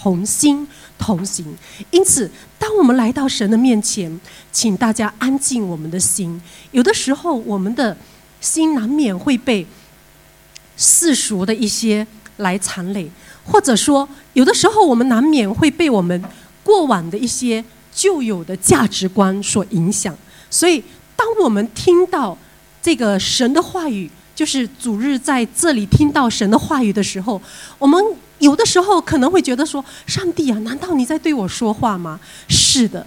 同心同行。因此，当我们来到神的面前，请大家安静我们的心。有的时候，我们的心难免会被世俗的一些来残累，或者说，有的时候我们难免会被我们过往的一些旧有的价值观所影响。所以，当我们听到这个神的话语，就是主日在这里听到神的话语的时候，我们有的时候可能会觉得说：“上帝啊，难道你在对我说话吗？”是的，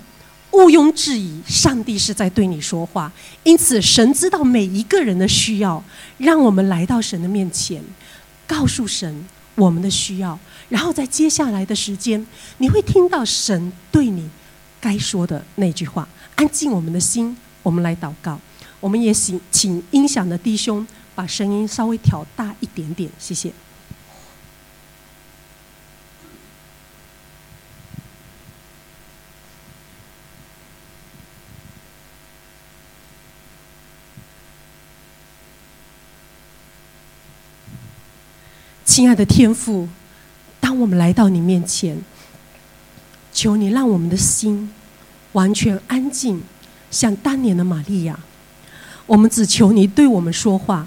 毋庸置疑，上帝是在对你说话。因此，神知道每一个人的需要，让我们来到神的面前，告诉神我们的需要，然后在接下来的时间，你会听到神对你该说的那句话。安静我们的心，我们来祷告。我们也请请音响的弟兄。把声音稍微调大一点点，谢谢。亲爱的天父，当我们来到你面前，求你让我们的心完全安静，像当年的玛利亚。我们只求你对我们说话。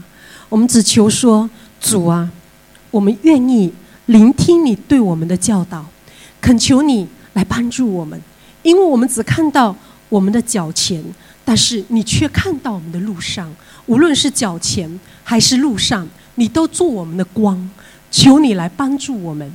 我们只求说，主啊，我们愿意聆听你对我们的教导，恳求你来帮助我们，因为我们只看到我们的脚前，但是你却看到我们的路上，无论是脚前还是路上，你都做我们的光。求你来帮助我们，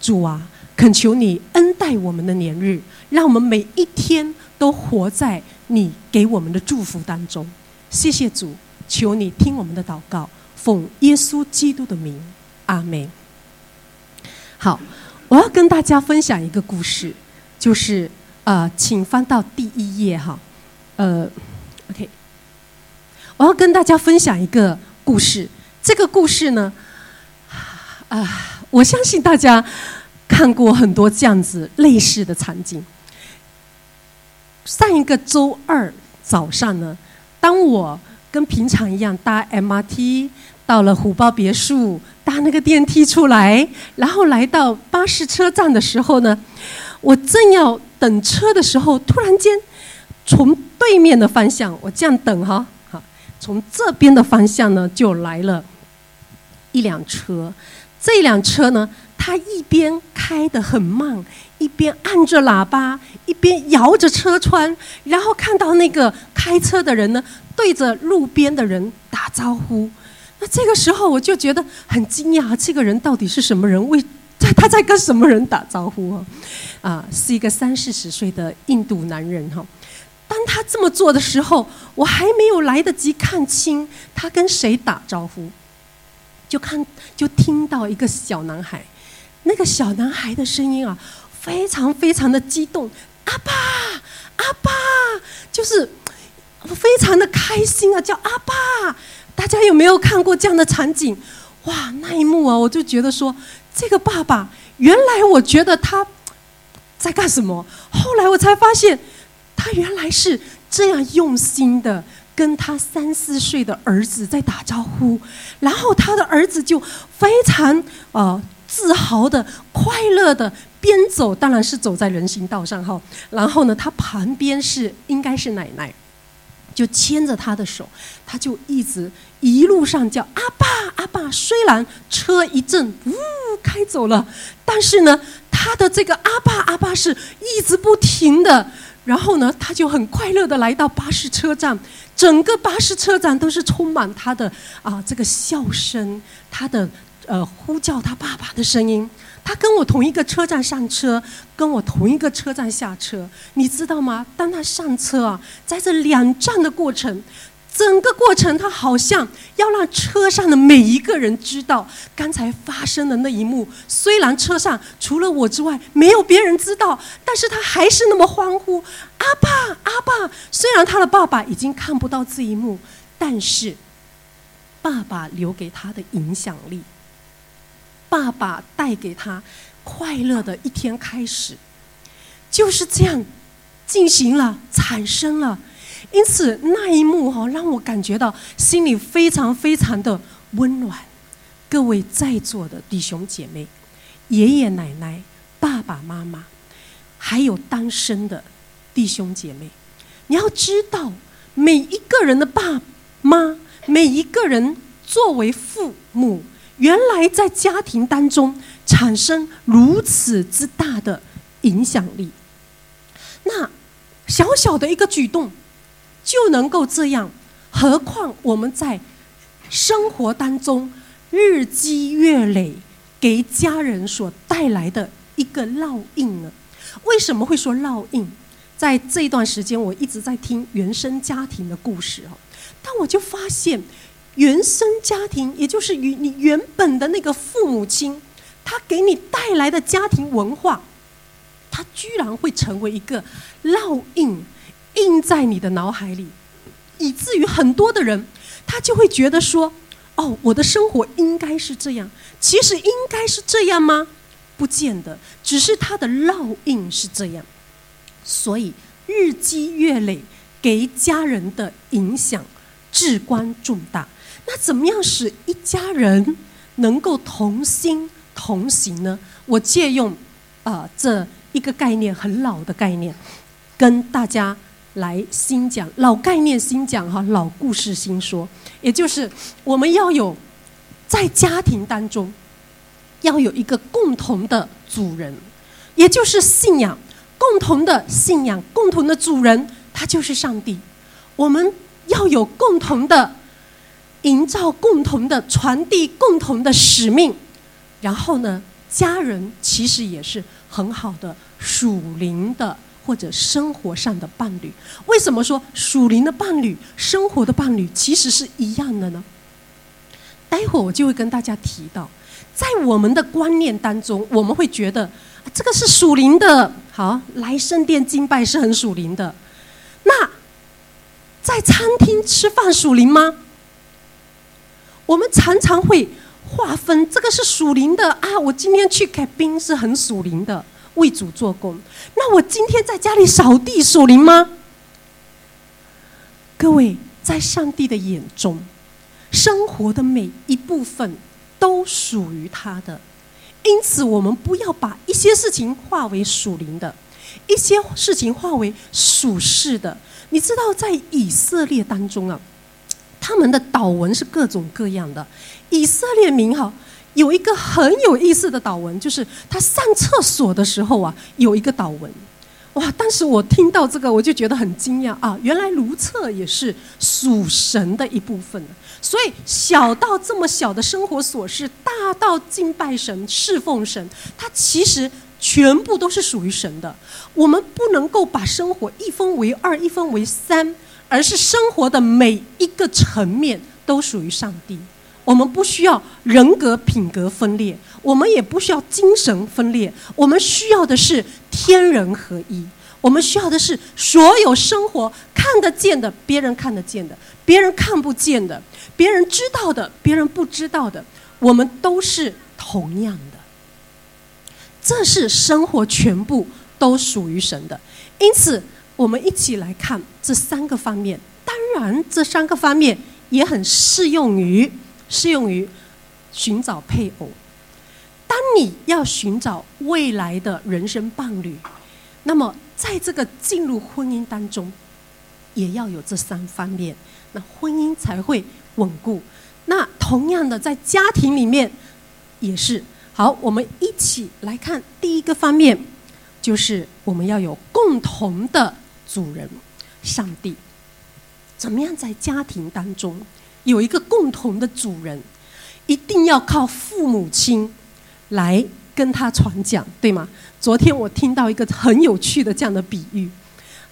主啊，恳求你恩待我们的年日，让我们每一天都活在你给我们的祝福当中。谢谢主。求你听我们的祷告，奉耶稣基督的名，阿门。好，我要跟大家分享一个故事，就是呃，请翻到第一页哈，呃，OK，我要跟大家分享一个故事。这个故事呢，啊，我相信大家看过很多这样子类似的场景。上一个周二早上呢，当我跟平常一样搭 MRT 到了虎豹别墅，搭那个电梯出来，然后来到巴士车站的时候呢，我正要等车的时候，突然间从对面的方向，我这样等哈，好，从这边的方向呢就来了一辆车，这辆车呢，它一边开得很慢。一边按着喇叭，一边摇着车窗，然后看到那个开车的人呢，对着路边的人打招呼。那这个时候我就觉得很惊讶，这个人到底是什么人？为在他在跟什么人打招呼啊？啊，是一个三四十岁的印度男人哈。当他这么做的时候，我还没有来得及看清他跟谁打招呼，就看就听到一个小男孩，那个小男孩的声音啊。非常非常的激动，阿爸，阿爸，就是非常的开心啊，叫阿爸。大家有没有看过这样的场景？哇，那一幕啊，我就觉得说，这个爸爸，原来我觉得他在干什么？后来我才发现，他原来是这样用心的跟他三四岁的儿子在打招呼，然后他的儿子就非常呃自豪的、快乐的。边走当然是走在人行道上哈，然后呢，他旁边是应该是奶奶，就牵着他的手，他就一直一路上叫阿爸阿爸。虽然车一阵呜开走了，但是呢，他的这个阿爸阿爸是一直不停的。然后呢，他就很快乐的来到巴士车站，整个巴士车站都是充满他的啊这个笑声，他的呃呼叫他爸爸的声音。他跟我同一个车站上车，跟我同一个车站下车，你知道吗？当他上车啊，在这两站的过程，整个过程他好像要让车上的每一个人知道刚才发生的那一幕。虽然车上除了我之外没有别人知道，但是他还是那么欢呼：“阿爸，阿爸！”虽然他的爸爸已经看不到这一幕，但是爸爸留给他的影响力。爸爸带给他快乐的一天开始，就是这样进行了，产生了。因此那一幕哈，让我感觉到心里非常非常的温暖。各位在座的弟兄姐妹、爷爷奶奶、爸爸爸妈妈，还有单身的弟兄姐妹，你要知道，每一个人的爸妈，每一个人作为父母，原来在家庭当中产生如此之大的影响力。那小小的一个举动就能够这样，何况我们在生活当中日积月累。给家人所带来的一个烙印呢？为什么会说烙印？在这一段时间，我一直在听原生家庭的故事哦，但我就发现，原生家庭，也就是与你原本的那个父母亲，他给你带来的家庭文化，他居然会成为一个烙印，印在你的脑海里，以至于很多的人，他就会觉得说。哦，我的生活应该是这样。其实应该是这样吗？不见得，只是它的烙印是这样。所以日积月累，给家人的影响至关重大。那怎么样使一家人能够同心同行呢？我借用啊这一个概念，很老的概念，跟大家。来新讲老概念，新讲哈老故事新说，也就是我们要有在家庭当中要有一个共同的主人，也就是信仰共同的信仰共同的主人，他就是上帝。我们要有共同的营造、共同的传递、共同的使命。然后呢，家人其实也是很好的属灵的。或者生活上的伴侣，为什么说属灵的伴侣、生活的伴侣其实是一样的呢？待会儿我就会跟大家提到，在我们的观念当中，我们会觉得这个是属灵的。好，来圣殿敬拜是很属灵的。那在餐厅吃饭属灵吗？我们常常会划分这个是属灵的啊。我今天去开宾是很属灵的。为主做工，那我今天在家里扫地属灵吗？各位，在上帝的眼中，生活的每一部分都属于他的，因此我们不要把一些事情化为属灵的，一些事情化为属世的。你知道，在以色列当中啊，他们的祷文是各种各样的，以色列民哈。有一个很有意思的祷文，就是他上厕所的时候啊，有一个祷文，哇！当时我听到这个，我就觉得很惊讶啊，原来如厕也是属神的一部分。所以小到这么小的生活琐事，大到敬拜神、侍奉神，它其实全部都是属于神的。我们不能够把生活一分为二、一分为三，而是生活的每一个层面都属于上帝。我们不需要人格品格分裂，我们也不需要精神分裂，我们需要的是天人合一。我们需要的是所有生活看得见的，别人看得见的，别人看不见的，别人知道的，别人不知道的，我们都是同样的。这是生活全部都属于神的。因此，我们一起来看这三个方面。当然，这三个方面也很适用于。适用于寻找配偶。当你要寻找未来的人生伴侣，那么在这个进入婚姻当中，也要有这三方面，那婚姻才会稳固。那同样的，在家庭里面也是。好，我们一起来看第一个方面，就是我们要有共同的主人——上帝。怎么样在家庭当中？有一个共同的主人，一定要靠父母亲来跟他传讲，对吗？昨天我听到一个很有趣的这样的比喻，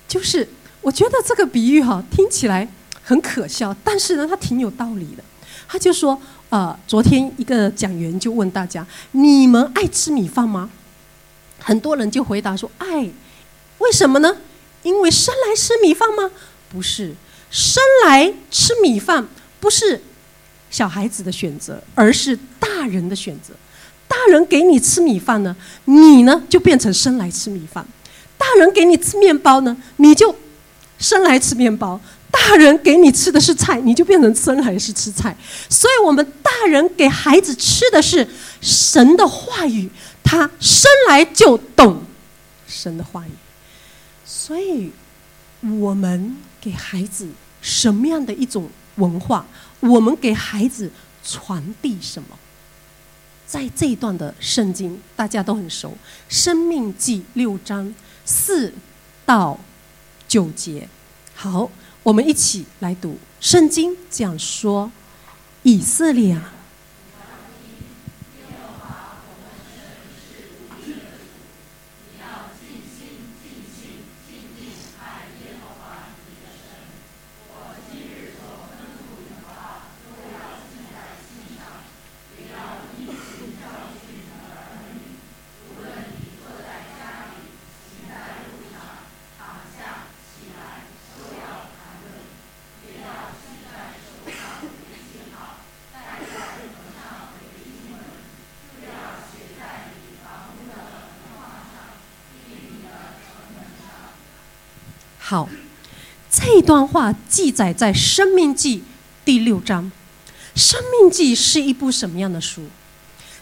就是我觉得这个比喻哈听起来很可笑，但是呢，它挺有道理的。他就说，呃，昨天一个讲员就问大家：你们爱吃米饭吗？很多人就回答说爱。为什么呢？因为生来吃米饭吗？不是，生来吃米饭。不是小孩子的选择，而是大人的选择。大人给你吃米饭呢，你呢就变成生来吃米饭；大人给你吃面包呢，你就生来吃面包；大人给你吃的是菜，你就变成生来是吃菜。所以，我们大人给孩子吃的是神的话语，他生来就懂神的话语。所以，我们给孩子什么样的一种文化？我们给孩子传递什么？在这一段的圣经，大家都很熟，《生命记》六章四到九节。好，我们一起来读圣经，讲说：以色列啊。好，这段话记载在《生命记》第六章。《生命记》是一部什么样的书？《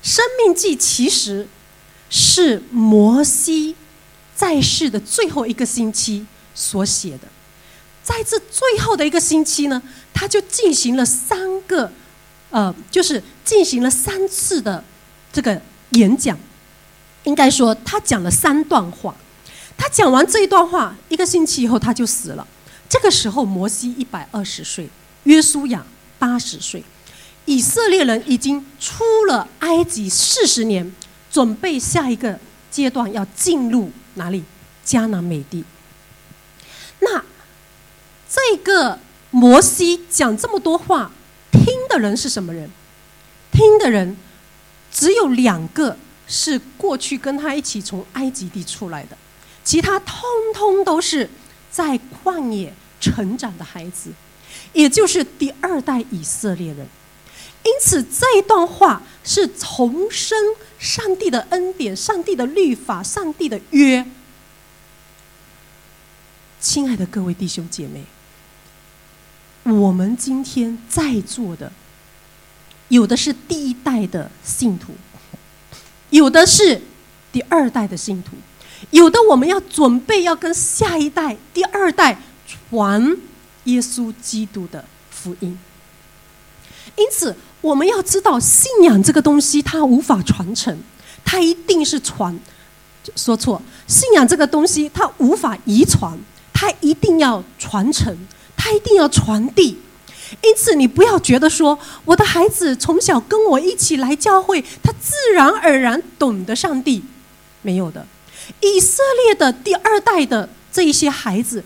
生命记》其实是摩西在世的最后一个星期所写的。在这最后的一个星期呢，他就进行了三个，呃，就是进行了三次的这个演讲。应该说，他讲了三段话。他讲完这一段话，一个星期以后他就死了。这个时候，摩西一百二十岁，约书亚八十岁，以色列人已经出了埃及四十年，准备下一个阶段要进入哪里？迦南美地。那这个摩西讲这么多话，听的人是什么人？听的人只有两个，是过去跟他一起从埃及地出来的。其他通通都是在旷野成长的孩子，也就是第二代以色列人。因此，这一段话是重申上帝的恩典、上帝的律法、上帝的约。亲爱的各位弟兄姐妹，我们今天在座的，有的是第一代的信徒，有的是第二代的信徒。有的我们要准备要跟下一代、第二代传耶稣基督的福音，因此我们要知道信仰这个东西它无法传承，它一定是传。说错，信仰这个东西它无法遗传，它一定要传承，它一定要传递。因此你不要觉得说我的孩子从小跟我一起来教会，他自然而然懂得上帝，没有的。以色列的第二代的这一些孩子，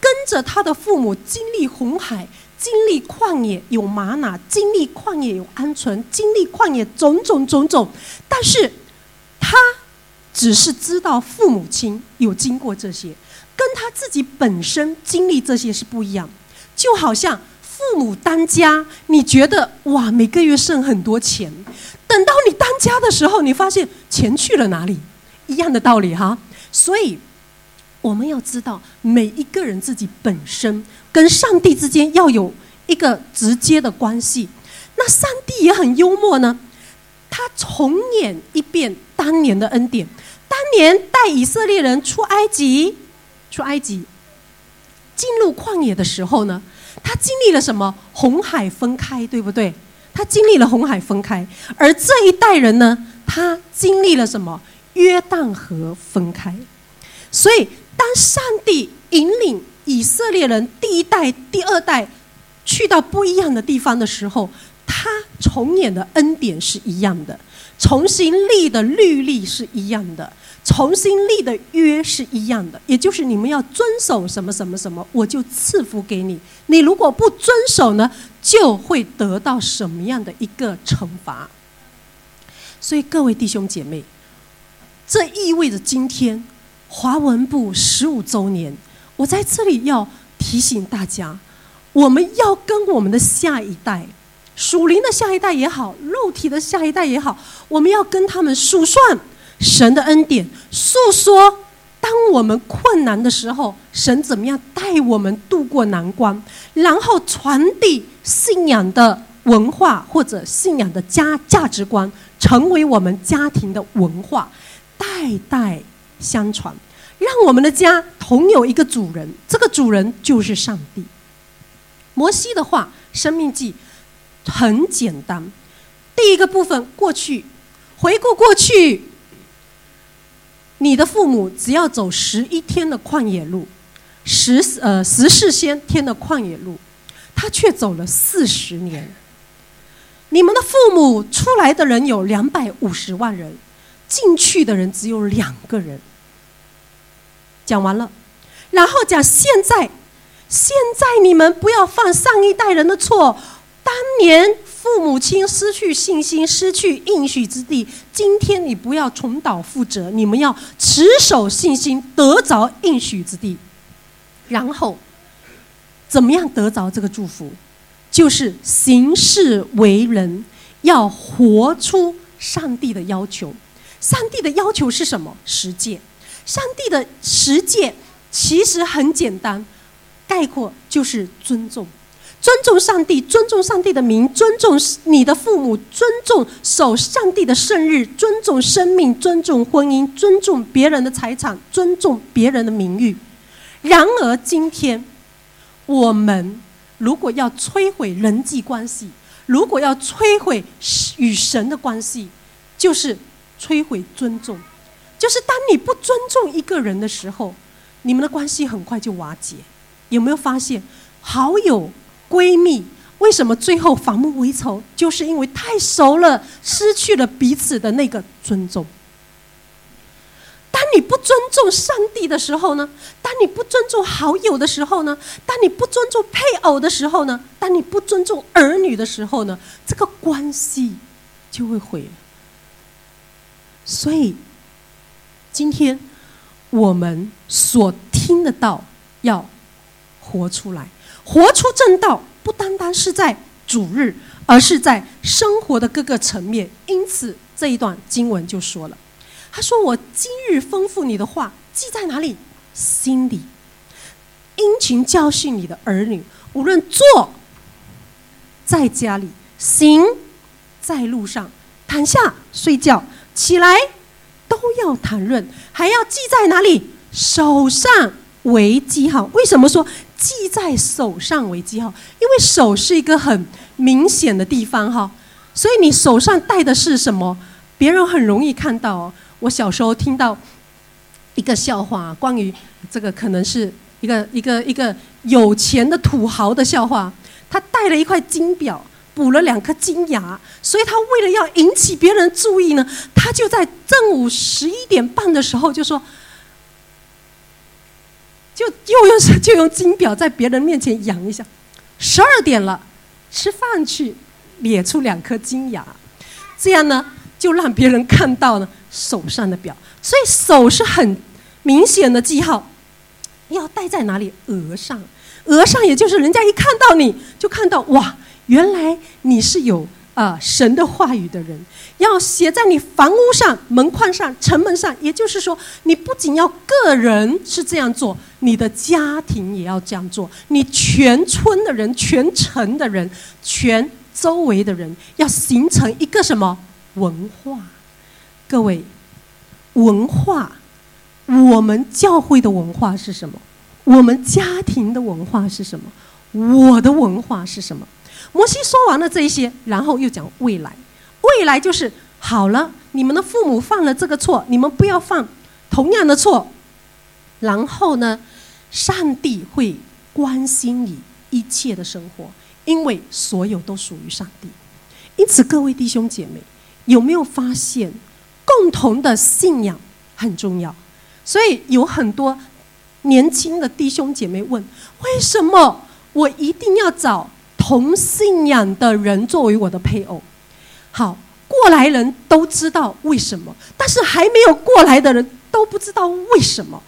跟着他的父母经历红海，经历旷野有玛瑙，经历旷野有鹌鹑，经历旷野种种种种。但是，他只是知道父母亲有经过这些，跟他自己本身经历这些是不一样。就好像父母当家，你觉得哇，每个月剩很多钱，等到你当家的时候，你发现钱去了哪里？一样的道理哈，所以我们要知道，每一个人自己本身跟上帝之间要有一个直接的关系。那上帝也很幽默呢，他重演一遍当年的恩典。当年带以色列人出埃及，出埃及，进入旷野的时候呢，他经历了什么？红海分开，对不对？他经历了红海分开，而这一代人呢，他经历了什么？约旦河分开，所以当上帝引领以色列人第一代、第二代去到不一样的地方的时候，他重演的恩典是一样的，重新立的律例是一样的，重新立的约是一样的，也就是你们要遵守什么什么什么，我就赐福给你。你如果不遵守呢，就会得到什么样的一个惩罚？所以各位弟兄姐妹。这意味着今天华文部十五周年，我在这里要提醒大家，我们要跟我们的下一代，属灵的下一代也好，肉体的下一代也好，我们要跟他们数算神的恩典，诉说当我们困难的时候，神怎么样带我们度过难关，然后传递信仰的文化或者信仰的价价值观，成为我们家庭的文化，代代相传，让我们的家同有一个主人，这个主人就是上帝。摩西的话，《生命记》很简单，第一个部分过去，回顾过去，你的父母只要走十一天的旷野路，十呃十四先天的旷野路，他却走了四十年。你们的父母出来的人有两百五十万人，进去的人只有两个人。讲完了，然后讲现在。现在你们不要犯上一代人的错。当年父母亲失去信心，失去应许之地。今天你不要重蹈覆辙，你们要持守信心，得着应许之地。然后，怎么样得着这个祝福？就是行事为人要活出上帝的要求。上帝的要求是什么？实践。上帝的实践其实很简单。概括就是尊重，尊重上帝，尊重上帝的名，尊重你的父母，尊重守上帝的圣日，尊重生命，尊重婚姻，尊重别人的财产，尊重别人的名誉。然而，今天我们如果要摧毁人际关系，如果要摧毁与神的关系，就是摧毁尊重。就是当你不尊重一个人的时候，你们的关系很快就瓦解。有没有发现，好友、闺蜜为什么最后反目为仇？就是因为太熟了，失去了彼此的那个尊重。当你不尊重上帝的时候呢？当你不尊重好友的时候呢？当你不尊重配偶的时候呢？当你不尊重儿女的时候呢？这个关系就会毁了。所以，今天我们所听得到要。活出来，活出正道，不单单是在主日，而是在生活的各个层面。因此，这一段经文就说了：“他说，我今日吩咐你的话，记在哪里？心里。殷勤教训你的儿女，无论坐在家里，行在路上，躺下睡觉，起来，都要谈论，还要记在哪里？手上为记号。为什么说？”记在手上为记号，因为手是一个很明显的地方哈，所以你手上戴的是什么，别人很容易看到。我小时候听到一个笑话，关于这个可能是一个一个一个有钱的土豪的笑话，他戴了一块金表，补了两颗金牙，所以他为了要引起别人注意呢，他就在正午十一点半的时候就说。就又用就用金表在别人面前扬一下，十二点了，吃饭去，咧出两颗金牙，这样呢就让别人看到了手上的表，所以手是很明显的记号，要戴在哪里？额上，额上也就是人家一看到你就看到哇，原来你是有。啊，神的话语的人要写在你房屋上、门框上、城门上。也就是说，你不仅要个人是这样做，你的家庭也要这样做。你全村的人、全城的人、全周围的人，要形成一个什么文化？各位，文化，我们教会的文化是什么？我们家庭的文化是什么？我的文化是什么？摩西说完了这一些，然后又讲未来。未来就是好了，你们的父母犯了这个错，你们不要犯同样的错。然后呢，上帝会关心你一切的生活，因为所有都属于上帝。因此，各位弟兄姐妹，有没有发现共同的信仰很重要？所以有很多年轻的弟兄姐妹问：为什么我一定要找？同信仰的人作为我的配偶，好，过来人都知道为什么，但是还没有过来的人都不知道为什么。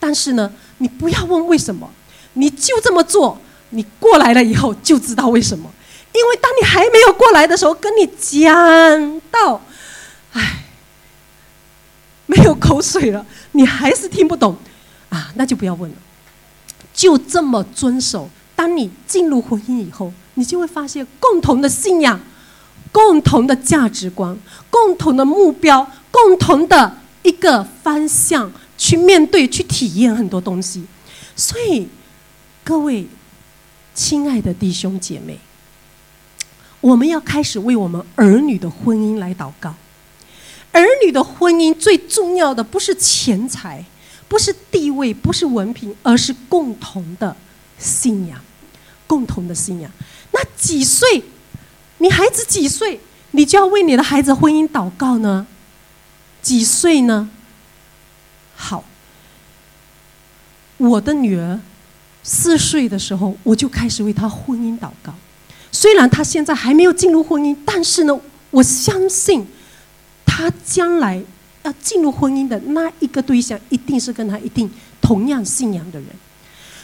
但是呢，你不要问为什么，你就这么做，你过来了以后就知道为什么。因为当你还没有过来的时候，跟你讲到，唉，没有口水了，你还是听不懂啊，那就不要问了，就这么遵守。当你进入婚姻以后。你就会发现，共同的信仰共同的价值观、共同的目标、共同的一个方向去面对、去体验很多东西。所以，各位亲爱的弟兄姐妹，我们要开始为我们儿女的婚姻来祷告。儿女的婚姻最重要的不是钱财，不是地位，不是文凭，而是共同的信仰。共同的信仰。那几岁？你孩子几岁？你就要为你的孩子婚姻祷告呢？几岁呢？好，我的女儿四岁的时候，我就开始为她婚姻祷告。虽然她现在还没有进入婚姻，但是呢，我相信。她将来要进入婚姻的那一个对象，一定是跟她一定同样信仰的人。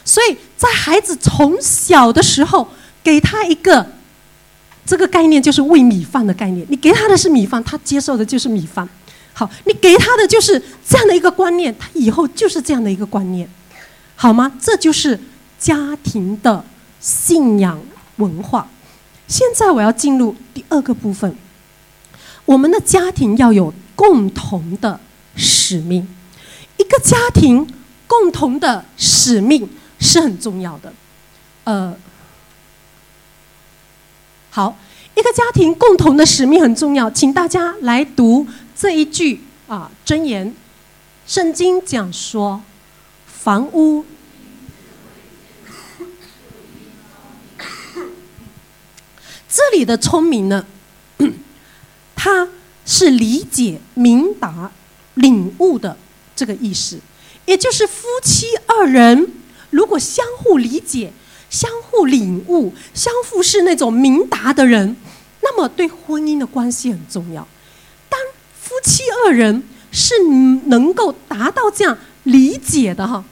所以在孩子从小的时候，给他一个这个概念，就是喂米饭的概念。你给他的是米饭，他接受的就是米饭。好，你给他的就是这样的一个观念，他以后就是这样的一个观念，好吗？这就是家庭的信仰文化。现在我要进入第二个部分。我们的家庭要有共同的使命，一个家庭共同的使命是很重要的。呃，好，一个家庭共同的使命很重要，请大家来读这一句啊箴言。圣经讲说，房屋，这里的聪明呢？他是理解、明达、领悟的这个意思，也就是夫妻二人如果相互理解、相互领悟、相互是那种明达的人，那么对婚姻的关系很重要。当夫妻二人是能够达到这样理解的哈，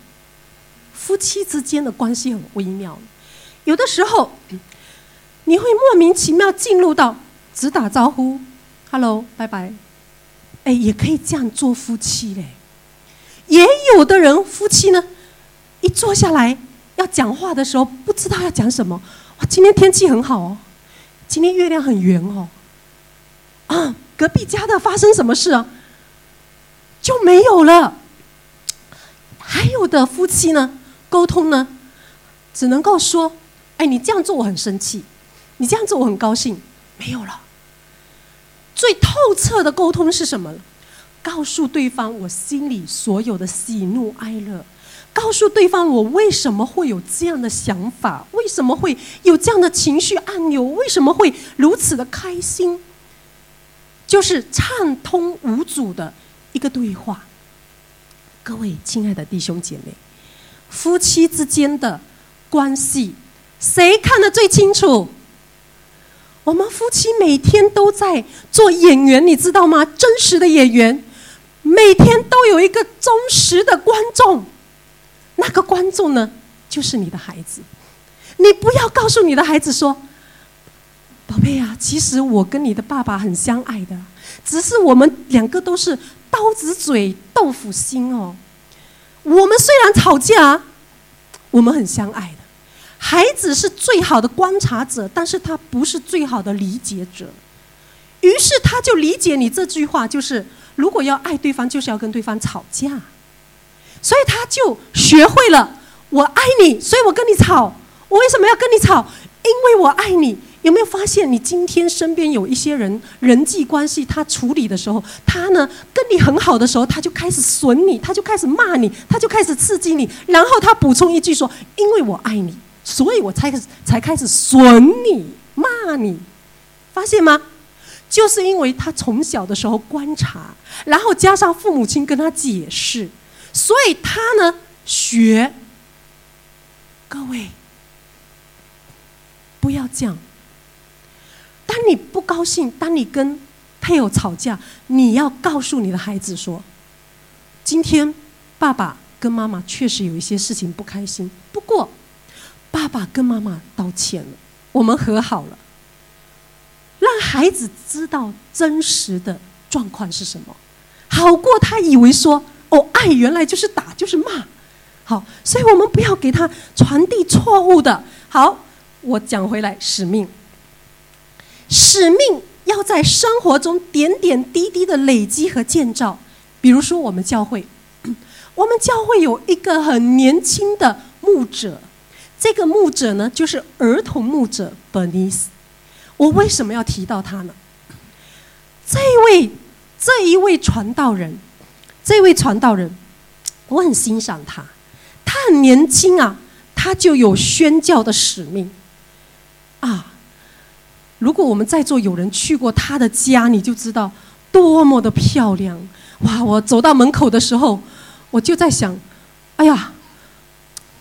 夫妻之间的关系很微妙。有的时候，你会莫名其妙进入到只打招呼。Hello，拜拜。哎，也可以这样做夫妻嘞。也有的人夫妻呢，一坐下来要讲话的时候，知道要讲什么。哇，今天天气很好哦，今天月亮很圆哦。啊，隔壁家的发生什么事啊？就没有了。还有的夫妻呢，沟通呢，只能够说：“哎，你这样做我很生气，你这样做我很高兴。”没有了。最透彻的沟通是什么？告诉对方我心里所有的喜怒哀乐，告诉对方我为什么会有这样的想法，为什么会有这样的情绪按钮，为什么会如此的开心，就是畅通无阻的一个对话。各位亲爱的弟兄姐妹，夫妻之间的关系，谁看得最清楚？我们夫妻每天都在做演员，你知道吗？真实的演员，每天都有一个忠实的观众。那个观众呢，就是你的孩子。你不要告诉你的孩子说：“宝贝啊，其实我跟你的爸爸很相爱的，只是我们两个都是刀子嘴豆腐心哦。我们虽然吵架，我们很相爱的。”孩子是最好的观察者，但是他不是最好的理解者。于是他就理解你这句话，就是如果要爱对方，就是要跟对方吵架。所以他就学会了我爱你，所以我跟你吵。我为什么要跟你吵？因为我爱你。有没有发现，你今天身边有一些人人际关系，他处理的时候，他呢跟你很好的时候，他就开始损你，他就开始骂你，他就开始刺激你，然后他补充一句说：“因为我爱你。”所以我才才开始损你、骂你，发现吗？就是因为他从小的时候观察，然后加上父母亲跟他解释，所以他呢学。各位，不要这样。当你不高兴，当你跟配偶吵架，你要告诉你的孩子说：“今天爸爸跟妈妈确实有一些事情不开心，不过。”爸爸跟妈妈道歉了，我们和好了。让孩子知道真实的状况是什么，好过他以为说哦，爱原来就是打就是骂。好，所以我们不要给他传递错误的。好，我讲回来，使命，使命要在生活中点点滴滴的累积和建造。比如说，我们教会，我们教会有一个很年轻的牧者，这个牧者呢，就是儿童牧者 Bernice。我为什么要提到他呢？这一位，这一位传道人，这位传道人，我很欣赏他。他很年轻啊，他就有宣教的使命啊。如果我们在座有人去过他的家，你就知道多么的漂亮哇！我走到门口的时候，我就在想，哎呀，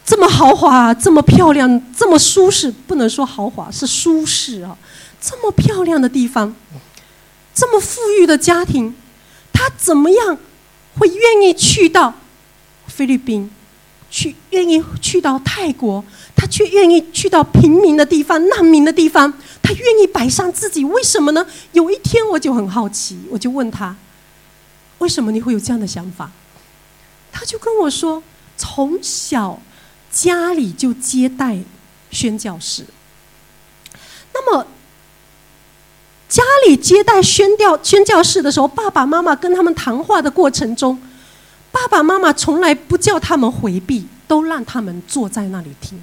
这么豪华，这么漂亮，这么舒适，不能说豪华，是舒适啊！这么漂亮的地方，这么富裕的家庭，他怎么样会愿意去到菲律宾？去愿意去到泰国，他却愿意去到平民的地方、难民的地方，他愿意摆上自己，为什么呢？有一天我就很好奇，我就问他：为什么你会有这样的想法？他就跟我说：从小家里就接待宣教士，那么家里接待宣教宣教士的时候，爸爸妈妈跟他们谈话的过程中。爸爸妈妈从来不叫他们回避，都让他们坐在那里听。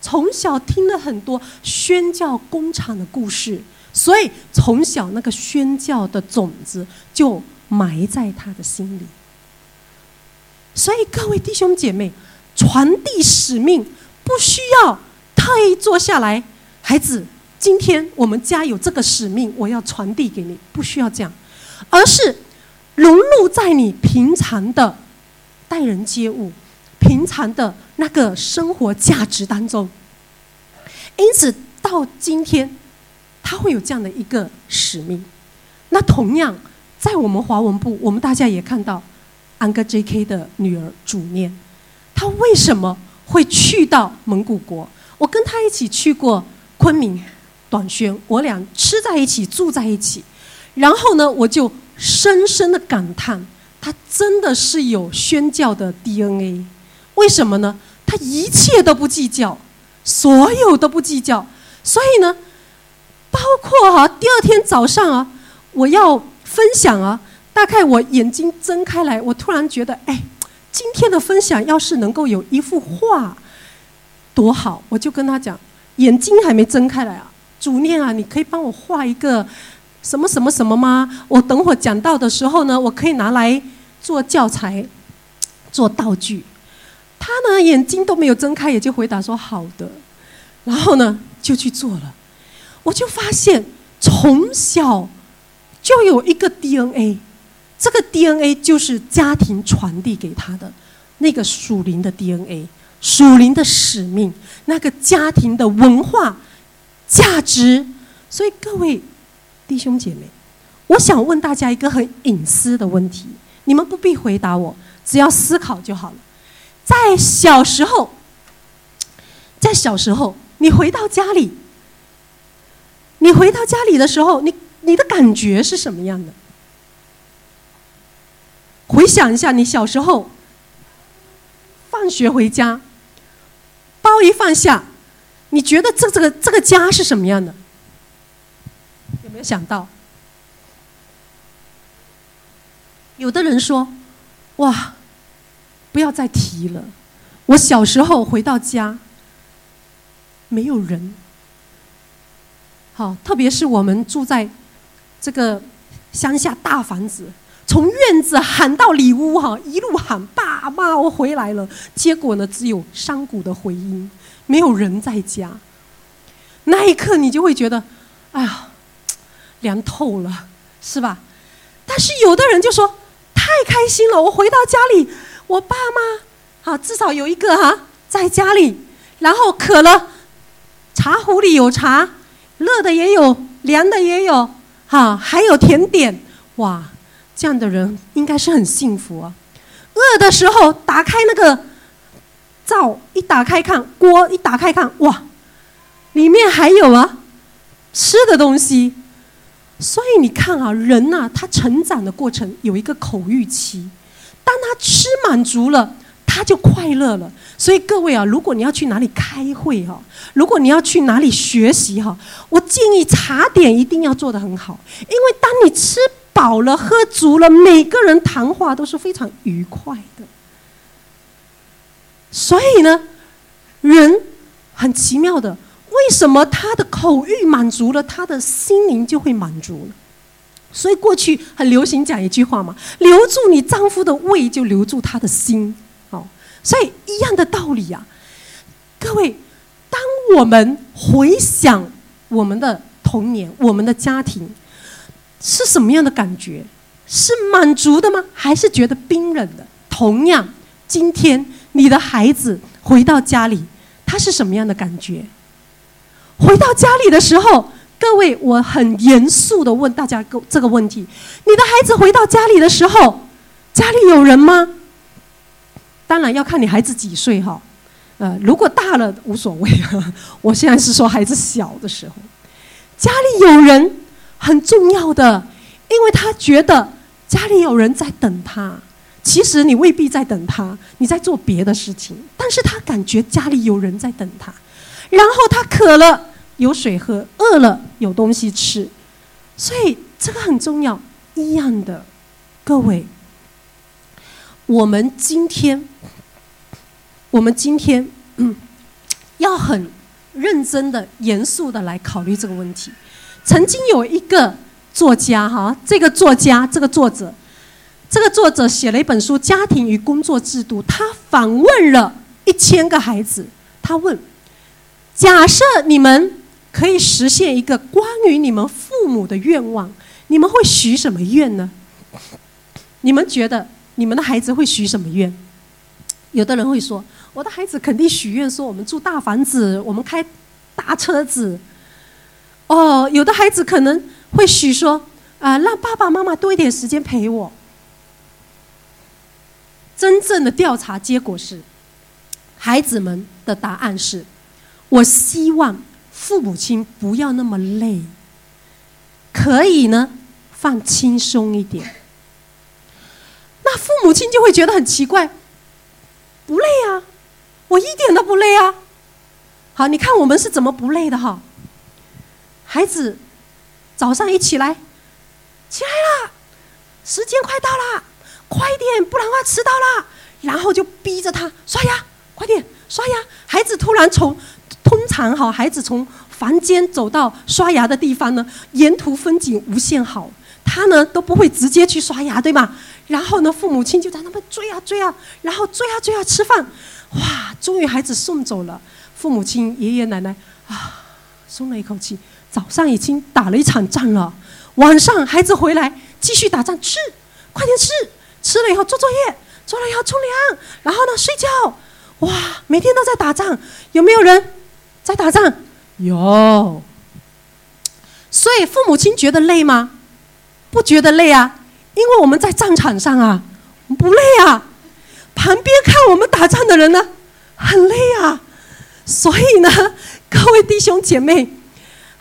从小听了很多宣教工厂的故事，所以从小那个宣教的种子就埋在他的心里。所以各位弟兄姐妹，传递使命不需要特意坐下来，孩子，今天我们家有这个使命，我要传递给你，不需要这样，而是融入在你平常的。待人接物，平常的那个生活价值当中，因此到今天，他会有这样的一个使命。那同样，在我们华文部，我们大家也看到安哥 J.K. 的女儿主念，她为什么会去到蒙古国？我跟她一起去过昆明、短宣，我俩吃在一起，住在一起，然后呢，我就深深的感叹。他真的是有宣教的 DNA，为什么呢？他一切都不计较，所有都不计较。所以呢，包括哈，第二天早上啊，我要分享啊，大概我眼睛睁开来，我突然觉得，哎，今天的分享要是能够有一幅画，多好！我就跟他讲，眼睛还没睁开来啊，主念啊，你可以帮我画一个。什么什么什么吗？我等会讲到的时候呢，我可以拿来做教材、做道具。他呢，眼睛都没有睁开，也就回答说好的。然后呢，就去做了。我就发现，从小就有一个 DNA，这个 DNA 就是家庭传递给他的那个属灵的 DNA，属灵的使命，那个家庭的文化价值。所以各位。弟兄姐妹，我想问大家一个很隐私的问题，你们不必回答我，只要思考就好了。在小时候，在小时候，你回到家里，你回到家里的时候，你你的感觉是什么样的？回想一下，你小时候放学回家，包一放下，你觉得这这个这个家是什么样的？有没有想到，有的人说：“哇，不要再提了。”我小时候回到家，没有人。好，特别是我们住在这个乡下大房子，从院子喊到里屋，哈，一路喊：“爸妈，我回来了。”结果呢，只有山谷的回音，没有人在家。那一刻，你就会觉得：“哎呀。”凉透了，是吧？但是有的人就说太开心了，我回到家里，我爸妈啊至少有一个哈在家里，然后渴了，茶壶里有茶，热的也有，凉的也有，哈还有甜点，哇，这样的人应该是很幸福啊。饿的时候打开那个灶，一打开看锅，一打开看哇，里面还有啊吃的东西。所以你看啊，人呐，他成长的过程有一个口欲期，当他吃满足了，他就快乐了。所以各位啊，如果你要去哪里开会哈，如果你要去哪里学习哈，我建议茶点一定要做得很好，因为当你吃饱了、喝足了，每个人谈话都是非常愉快的。所以呢，人很奇妙的，为什么他的口欲满足了，他的心灵就会满足了？所以过去很流行讲一句话嘛：“留住你丈夫的胃，就留住他的心。”哦，所以一样的道理呀。各位，当我们回想我们的童年、我们的家庭，是什么样的感觉？是满足的吗？还是觉得冰冷的？同样，今天你的孩子回到家里，他是什么样的感觉？回到家里的时候。各位，我很严肃的问大家个这个问题：你的孩子回到家里的时候，家里有人吗？当然要看你孩子几岁哈，呃，如果大了无所谓。我现在是说孩子小的时候，家里有人很重要的，因为他觉得家里有人在等他。其实你未必在等他，你在做别的事情，但是他感觉家里有人在等他，然后他渴了。有水喝，饿了有东西吃，所以这个很重要。一样的，各位，我们今天，我们今天，嗯，要很认真的、严肃的来考虑这个问题。曾经有一个作家，哈，这个作家，这个作者，这个作者写了一本书《家庭与工作制度》，他访问了一千个孩子，他问：假设你们。可以实现一个关于你们父母的愿望，你们会许什么愿呢？你们觉得你们的孩子会许什么愿？有的人会说，我的孩子肯定许愿说我们住大房子，我们开大车子。哦，有的孩子可能会许说，啊，让爸爸妈妈多一点时间陪我。真正的调查结果是，孩子们的答案是，我希望。父母亲不要那么累，可以呢，放轻松一点。那父母亲就会觉得很奇怪，不累啊，我一点都不累啊。好，你看我们是怎么不累的哈？孩子早上一起来，起来了，时间快到了，快点，不然的话迟到了。然后就逼着他刷牙，快点刷牙。孩子突然从。通常哈，孩子从房间走到刷牙的地方呢，沿途风景无限好，他呢都不会直接去刷牙，对吗？然后呢，父母亲就在那边追啊追啊，然后追啊追啊吃饭，哇，终于孩子送走了，父母亲爷爷奶奶啊，松了一口气。早上已经打了一场仗了，晚上孩子回来继续打仗，吃，快点吃，吃了以后做作业，做了以后冲凉，然后呢睡觉，哇，每天都在打仗，有没有人？在打仗，有。所以父母亲觉得累吗？不觉得累啊，因为我们在战场上啊，不累啊。旁边看我们打仗的人呢，很累啊。所以呢，各位弟兄姐妹，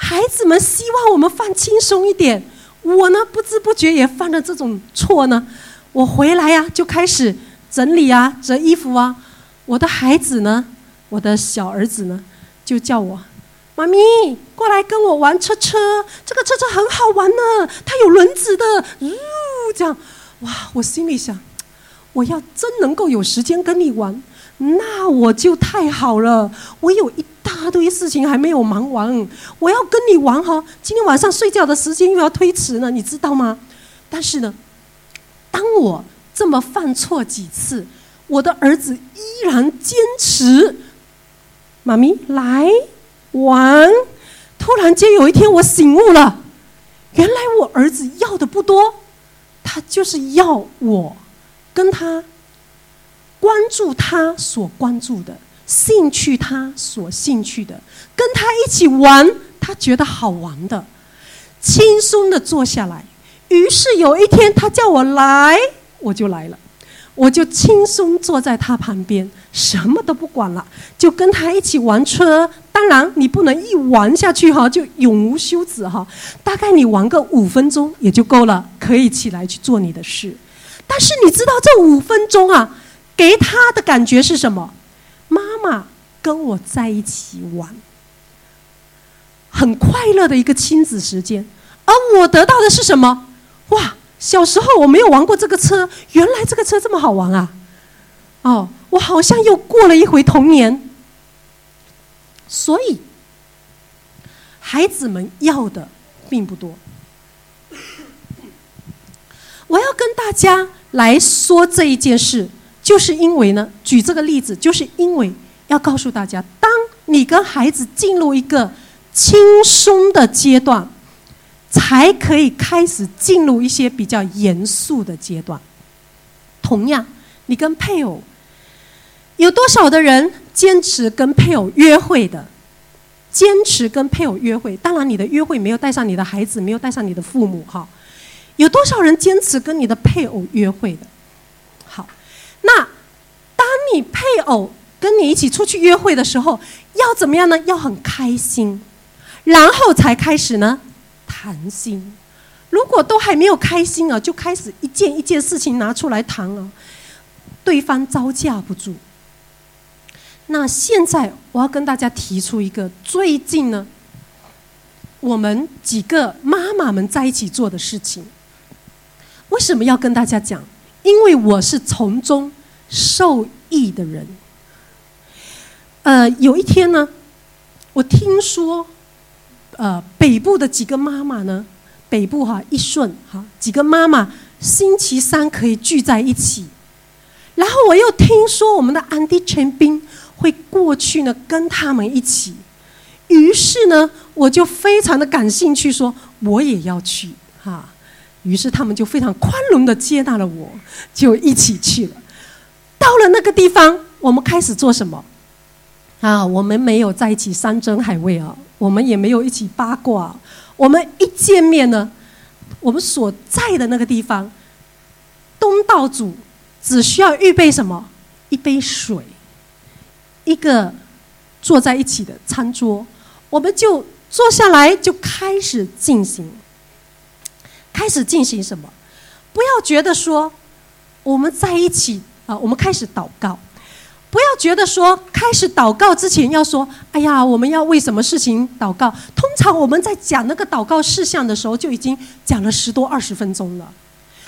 孩子们希望我们放轻松一点。我呢，不知不觉也犯了这种错呢。我回来呀，就开始整理啊，折衣服啊。我的孩子呢，我的小儿子呢。就叫我，妈咪过来跟我玩车车，这个车车很好玩呢，它有轮子的，呜，这样，哇！我心里想，我要真能够有时间跟你玩，那我就太好了。我有一大堆事情还没有忙完，我要跟你玩哈。今天晚上睡觉的时间又要推迟呢，你知道吗？但是呢，当我这么犯错几次，我的儿子依然坚持。妈咪来玩，突然间有一天我醒悟了，原来我儿子要的不多，他就是要我跟他关注他所关注的，兴趣他所兴趣的，跟他一起玩他觉得好玩的，轻松的坐下来。于是有一天他叫我来，我就来了。我就轻松坐在他旁边，什么都不管了，就跟他一起玩车。当然，你不能一玩下去哈，就永无休止哈。大概你玩个五分钟也就够了，可以起来去做你的事。但是你知道这五分钟啊，给他的感觉是什么？妈妈跟我在一起玩，很快乐的一个亲子时间。而我得到的是什么？哇！小时候我没有玩过这个车，原来这个车这么好玩啊！哦，我好像又过了一回童年。所以，孩子们要的并不多。我要跟大家来说这一件事，就是因为呢，举这个例子，就是因为要告诉大家，当你跟孩子进入一个轻松的阶段，才可以开始进入一些比较严肃的阶段。同样，你跟配偶。有多少的人坚持跟配偶约会的？坚持跟配偶约会，当然你的约会没有带上你的孩子，没有带上你的父母，哈。有多少人坚持跟你的配偶约会的？那当你配偶跟你一起出去约会的时候，要怎么样呢？要很开心，然后才开始呢谈心。如果都还没有开心啊，就开始一件一件事情拿出来谈了，对方招架不住。那现在我要跟大家提出一个最近呢，我们几个妈妈们在一起做的事情。为什么要跟大家讲？因为我是从中受益的人。呃，有一天呢，我听说，呃，北部的几个妈妈呢，北部哈一顺哈几个妈妈星期三可以聚在一起，然后我又听说我们的安迪陈斌。会过去呢，跟他们一起。于是呢，我就非常的感兴趣，说我也要去哈。于是他们就非常宽容的接纳了我，就一起去了。到了那个地方，我们开始做什么？啊，我们没有在一起山珍海味啊，我们也没有一起八卦。我们一见面呢，我们所在的那个地方，东道主只需要预备什么？一杯水。一个坐在一起的餐桌，我们就坐下来，就开始进行，开始进行什么？不要觉得说我们在一起啊，我们开始祷告。不要觉得说开始祷告之前要说，哎呀，我们要为什么事情祷告？通常我们在讲那个祷告事项的时候，就已经讲了十多二十分钟了。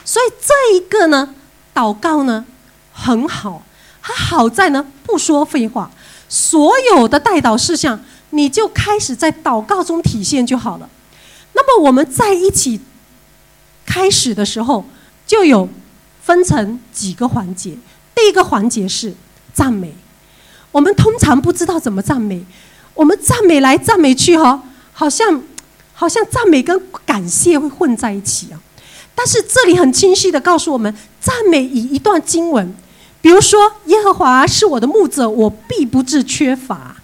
所以这一个呢，祷告呢，很好。它好在呢，不说废话，所有的带导事项，你就开始在祷告中体现就好了。那么我们在一起开始的时候，就有分成几个环节。第一个环节是赞美，我们通常不知道怎么赞美，我们赞美来赞美去哈，好像好像赞美跟感谢会混在一起啊。但是这里很清晰的告诉我们，赞美以一段经文。比如说，耶和华是我的牧者，我必不致缺乏。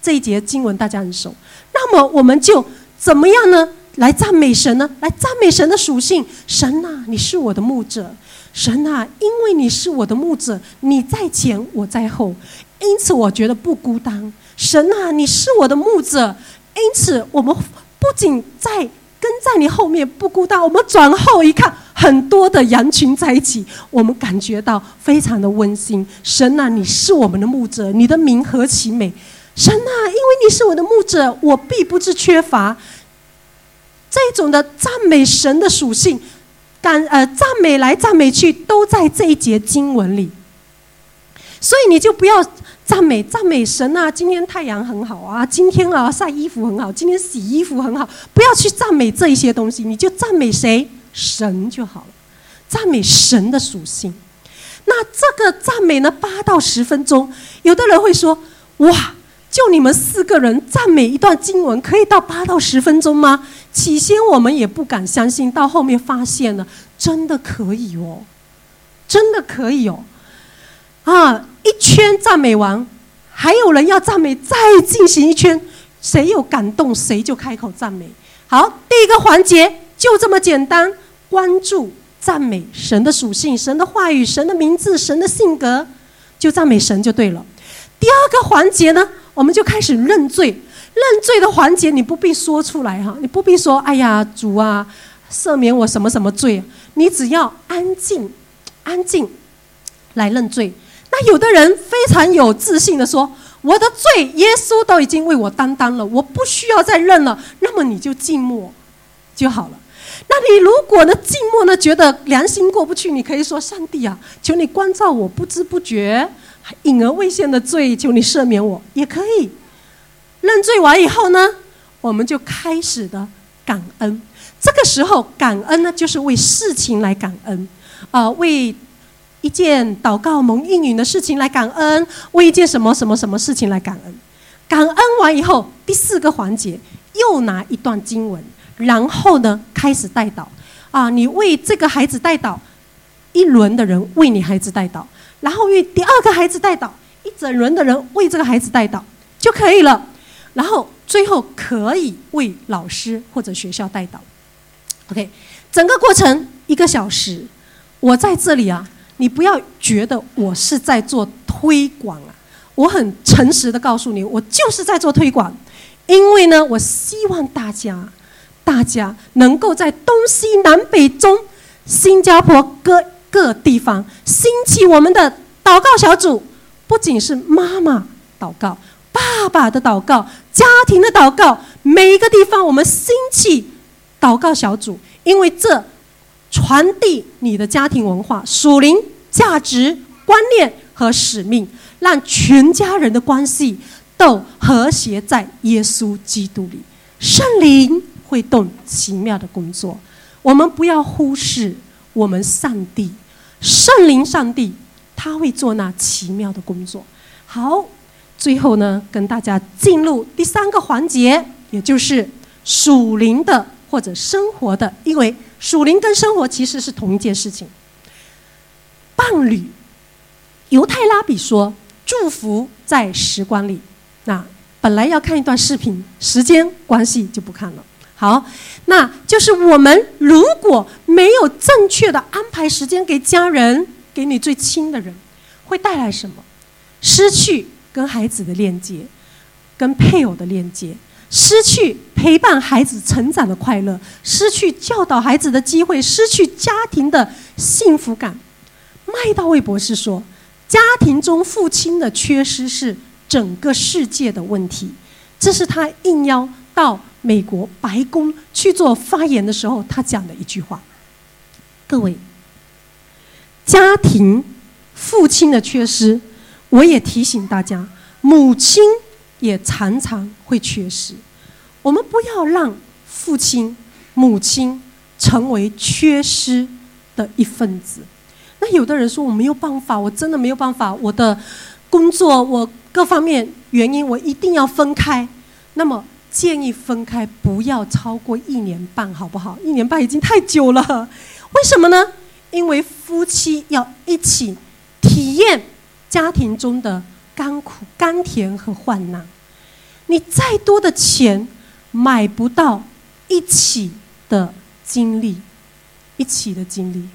这一节经文大家很熟。那么，我们就怎么样呢？来赞美神呢？来赞美神的属性。神啊，你是我的牧者。神啊，因为你是我的牧者，你在前，我在后，因此我觉得不孤单。神啊，你是我的牧者，因此我们不仅在。跟在你后面不孤单。我们转后一看，很多的羊群在一起，我们感觉到非常的温馨。神啊，你是我们的牧者，你的名何其美！神啊，因为你是我的牧者，我必不致缺乏。这种的赞美神的属性，感呃赞美来赞美去，都在这一节经文里。所以你就不要。赞美赞美神啊！今天太阳很好啊，今天啊晒衣服很好，今天洗衣服很好。不要去赞美这一些东西，你就赞美谁？神就好了。赞美神的属性。那这个赞美呢，八到十分钟。有的人会说：“哇，就你们四个人赞美一段经文，可以到八到十分钟吗？”起先我们也不敢相信，到后面发现了，真的可以哦，真的可以哦。啊！一圈赞美完，还有人要赞美，再进行一圈，谁有感动，谁就开口赞美。好，第一个环节就这么简单，关注赞美神的属性、神的话语、神的名字、神的性格，就赞美神就对了。第二个环节呢，我们就开始认罪。认罪的环节，你不必说出来哈，你不必说，哎呀，主啊，赦免我什么什么罪，你只要安静，安静来认罪。那有的人非常有自信的说：“我的罪，耶稣都已经为我担当了，我不需要再认了。”那么你就静默就好了。那你如果呢静默呢，觉得良心过不去，你可以说：“上帝啊，求你关照我不知不觉隐而未现的罪，求你赦免我。”也可以认罪完以后呢，我们就开始的感恩。这个时候感恩呢，就是为事情来感恩，啊，为一件祷告蒙应允的事情来感恩，为一件什么什么什么事情来感恩。感恩完以后，第四个环节又拿一段经文。然后呢，开始带祷啊！你为这个孩子带祷，一轮的人为你孩子带祷，然后为第二个孩子带祷，一整轮的人为这个孩子带祷就可以了。然后最后可以为老师或者学校带祷。OK，整个过程一个小时，我在这里啊，你不要觉得我是在做推广啊，我很诚实的告诉你，我就是在做推广，因为呢，我希望大家。大家能够在东西南北中新加坡各个地方兴起我们的祷告小组，不仅是妈妈祷告、爸爸的祷告、家庭的祷告，每一个地方我们兴起祷告小组，因为这传递你的家庭文化、属灵价值观念和使命，让全家人的关系都和谐在耶稣基督里，圣灵。会动奇妙的工作，我们不要忽视我们上帝圣灵，上帝他会做那奇妙的工作。好，最后呢，跟大家进入第三个环节，也就是属灵的或者生活的，因为属灵跟生活其实是同一件事情。伴侣，犹太拉比说，祝福在时光里。那本来要看一段视频，时间关系就不看了。好，那就是我们如果没有正确的安排时间给家人，给你最亲的人，会带来什么？失去跟孩子的链接，跟配偶的链接，失去陪伴孩子成长的快乐，失去教导孩子的机会，失去家庭的幸福感。麦道卫博士说，家庭中父亲的缺失是整个世界的问题，这是他应邀到。美国白宫去做发言的时候，他讲的一句话：“各位，家庭父亲的缺失，我也提醒大家，母亲也常常会缺失。我们不要让父亲、母亲成为缺失的一份子。那有的人说我没有办法，我真的没有办法，我的工作，我各方面原因，我一定要分开。那么。”建议分开不要超过一年半，好不好？一年半已经太久了。为什么呢？因为夫妻要一起体验家庭中的甘苦、甘甜和患难。你再多的钱买不到一起的经历，一起的经历。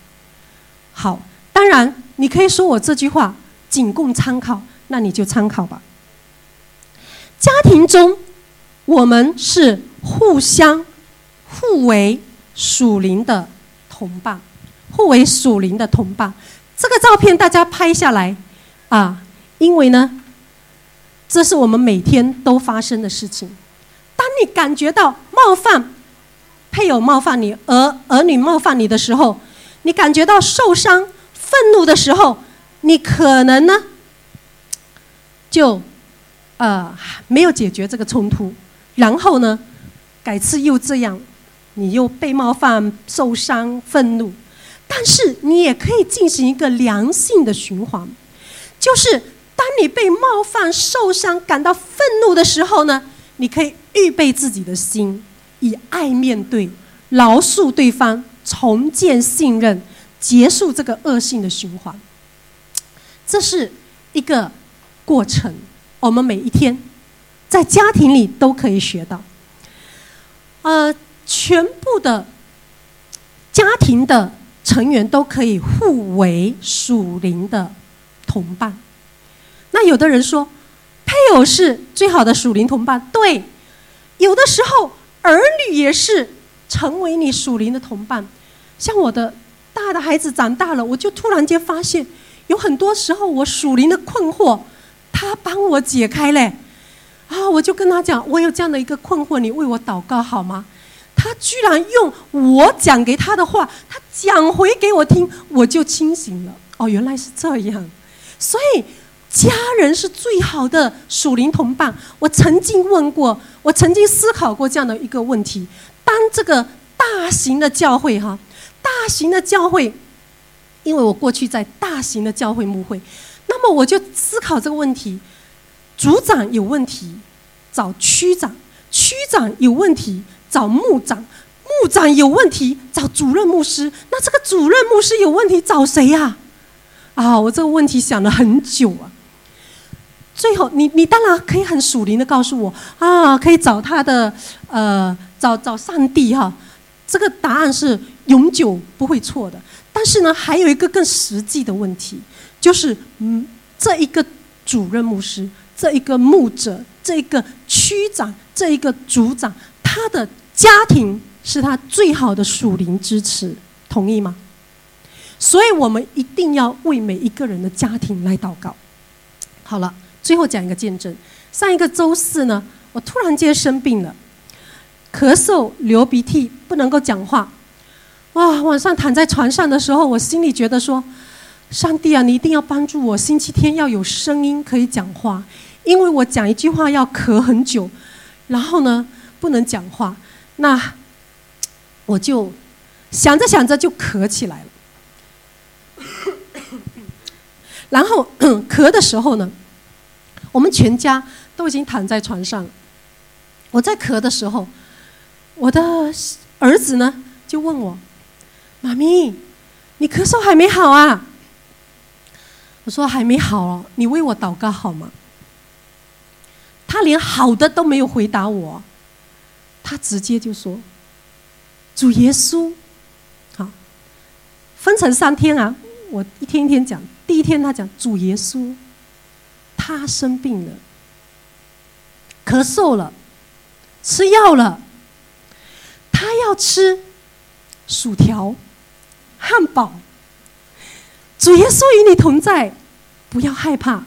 好，当然你可以说我这句话仅供参考，那你就参考吧。家庭中。我们是互相、互为属灵的同伴，互为属灵的同伴。这个照片大家拍下来啊，因为呢，这是我们每天都发生的事情。当你感觉到冒犯、配偶冒犯你、儿儿女冒犯你的时候，你感觉到受伤、愤怒的时候，你可能呢，就呃没有解决这个冲突。然后呢，改次又这样，你又被冒犯、受伤、愤怒，但是你也可以进行一个良性的循环，就是当你被冒犯、受伤、感到愤怒的时候呢，你可以预备自己的心，以爱面对，饶恕对方，重建信任，结束这个恶性的循环。这是一个过程，我们每一天。在家庭里都可以学到，呃，全部的家庭的成员都可以互为属灵的同伴。那有的人说，配偶是最好的属灵同伴，对。有的时候，儿女也是成为你属灵的同伴。像我的大的孩子长大了，我就突然间发现，有很多时候我属灵的困惑，他帮我解开嘞。啊，我就跟他讲，我有这样的一个困惑，你为我祷告好吗？他居然用我讲给他的话，他讲回给我听，我就清醒了。哦，原来是这样。所以家人是最好的属灵同伴。我曾经问过，我曾经思考过这样的一个问题：当这个大型的教会，哈，大型的教会，因为我过去在大型的教会牧会，那么我就思考这个问题：组长有问题找区长，区长有问题。找牧长，牧长有问题找主任牧师，那这个主任牧师有问题找谁呀？啊我这个问题想了很久啊。最后，你你当然可以很属灵的告诉我啊，可以找他的呃，找找上帝哈。这个答案是永久不会错的。但是呢，还有一个更实际的问题，就是嗯，这一个主任牧师，这一个牧者，这一个区长，这一个组长，他的。家庭是他最好的属灵支持，同意吗？所以我们一定要为每一个人的家庭来祷告。好了，最后讲一个见证。上一个周四呢，我突然间生病了，咳嗽、流鼻涕，不能够讲话。哇，晚上躺在床上的时候，我心里觉得说：“上帝啊，你一定要帮助我，星期天要有声音可以讲话，因为我讲一句话要咳很久，然后呢，不能讲话。”那我就想着想着就咳起来了，然后 咳的时候呢，我们全家都已经躺在床上。我在咳的时候，我的儿子呢就问我：“妈咪，你咳嗽还没好啊？”我说：“还没好哦，你为我祷告好吗？”他连好的都没有回答我。他直接就说：“主耶稣，好，分成三天啊，我一天一天讲。第一天他讲主耶稣，他生病了，咳嗽了，吃药了，他要吃薯条、汉堡。主耶稣与你同在，不要害怕，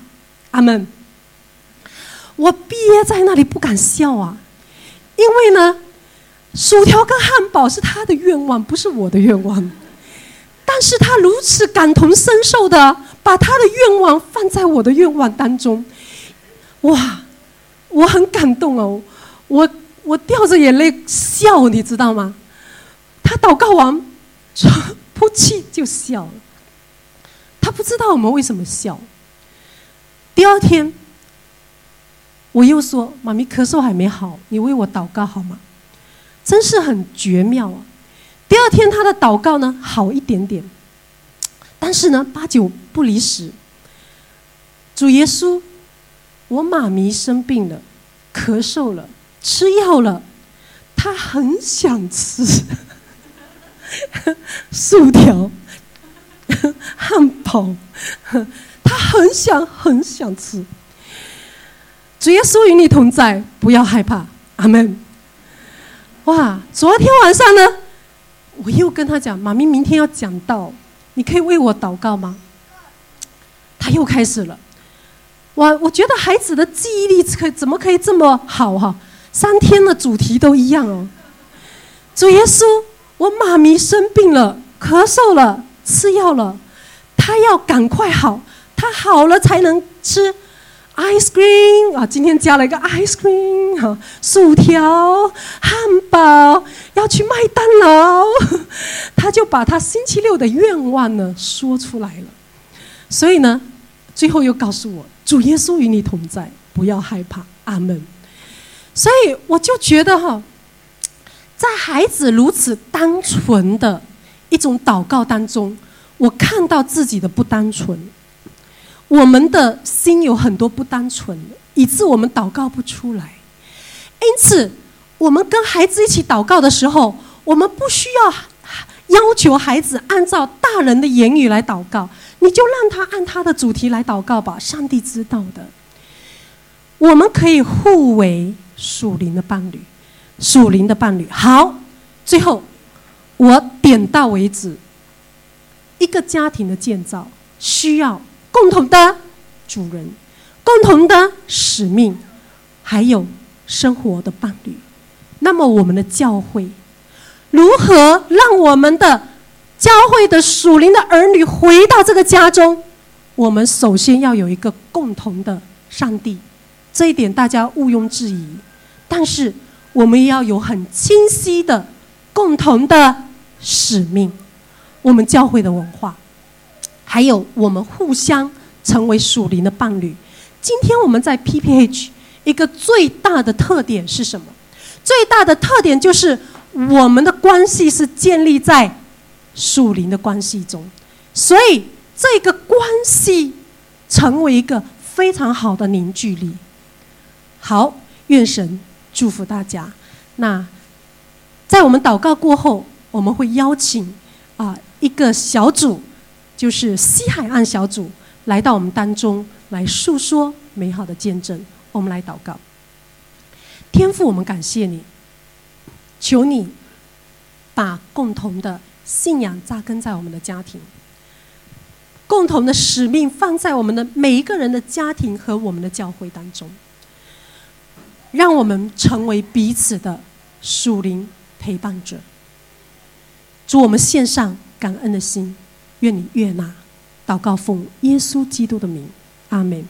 阿门。我憋在那里不敢笑啊。”因为呢，薯条跟汉堡是他的愿望，不是我的愿望。但是他如此感同身受的把他的愿望放在我的愿望当中，哇，我很感动哦，我我掉着眼泪笑，你知道吗？他祷告完，噗气就笑了。他不知道我们为什么笑。第二天。我又说：“妈咪咳嗽还没好，你为我祷告好吗？”真是很绝妙啊！第二天他的祷告呢好一点点，但是呢八九不离十。主耶稣，我妈咪生病了，咳嗽了，吃药了，他很想吃 薯条、汉堡，他很想很想吃。主耶稣与你同在，不要害怕，阿门。哇，昨天晚上呢，我又跟他讲，妈咪明天要讲道，你可以为我祷告吗？他又开始了。我我觉得孩子的记忆力可怎么可以这么好哈？三天的主题都一样哦。主耶稣，我妈咪生病了，咳嗽了，吃药了，他要赶快好，他好了才能吃。Ice cream 啊，今天加了一个 ice cream 哈，薯条、汉堡，要去麦当劳，他就把他星期六的愿望呢说出来了。所以呢，最后又告诉我，主耶稣与你同在，不要害怕，阿门。所以我就觉得哈，在孩子如此单纯的一种祷告当中，我看到自己的不单纯。我们的心有很多不单纯，以致我们祷告不出来。因此，我们跟孩子一起祷告的时候，我们不需要要求孩子按照大人的言语来祷告，你就让他按他的主题来祷告吧。上帝知道的。我们可以互为属灵的伴侣，属灵的伴侣。好，最后我点到为止。一个家庭的建造。需要共同的主人、共同的使命，还有生活的伴侣。那么，我们的教会如何让我们的教会的属灵的儿女回到这个家中？我们首先要有一个共同的上帝，这一点大家毋庸置疑。但是，我们要有很清晰的共同的使命。我们教会的文化，还有我们互相成为属灵的伴侣。今天我们在 PPH 一个最大的特点是什么？最大的特点就是我们的关系是建立在属灵的关系中，所以这个关系成为一个非常好的凝聚力。好，愿神祝福大家。那在我们祷告过后，我们会邀请啊。一个小组，就是西海岸小组，来到我们当中来诉说美好的见证。我们来祷告，天父，我们感谢你，求你把共同的信仰扎根在我们的家庭，共同的使命放在我们的每一个人的家庭和我们的教会当中，让我们成为彼此的属灵陪伴者。祝我们献上。感恩的心，愿你悦纳。祷告奉耶稣基督的名，阿门。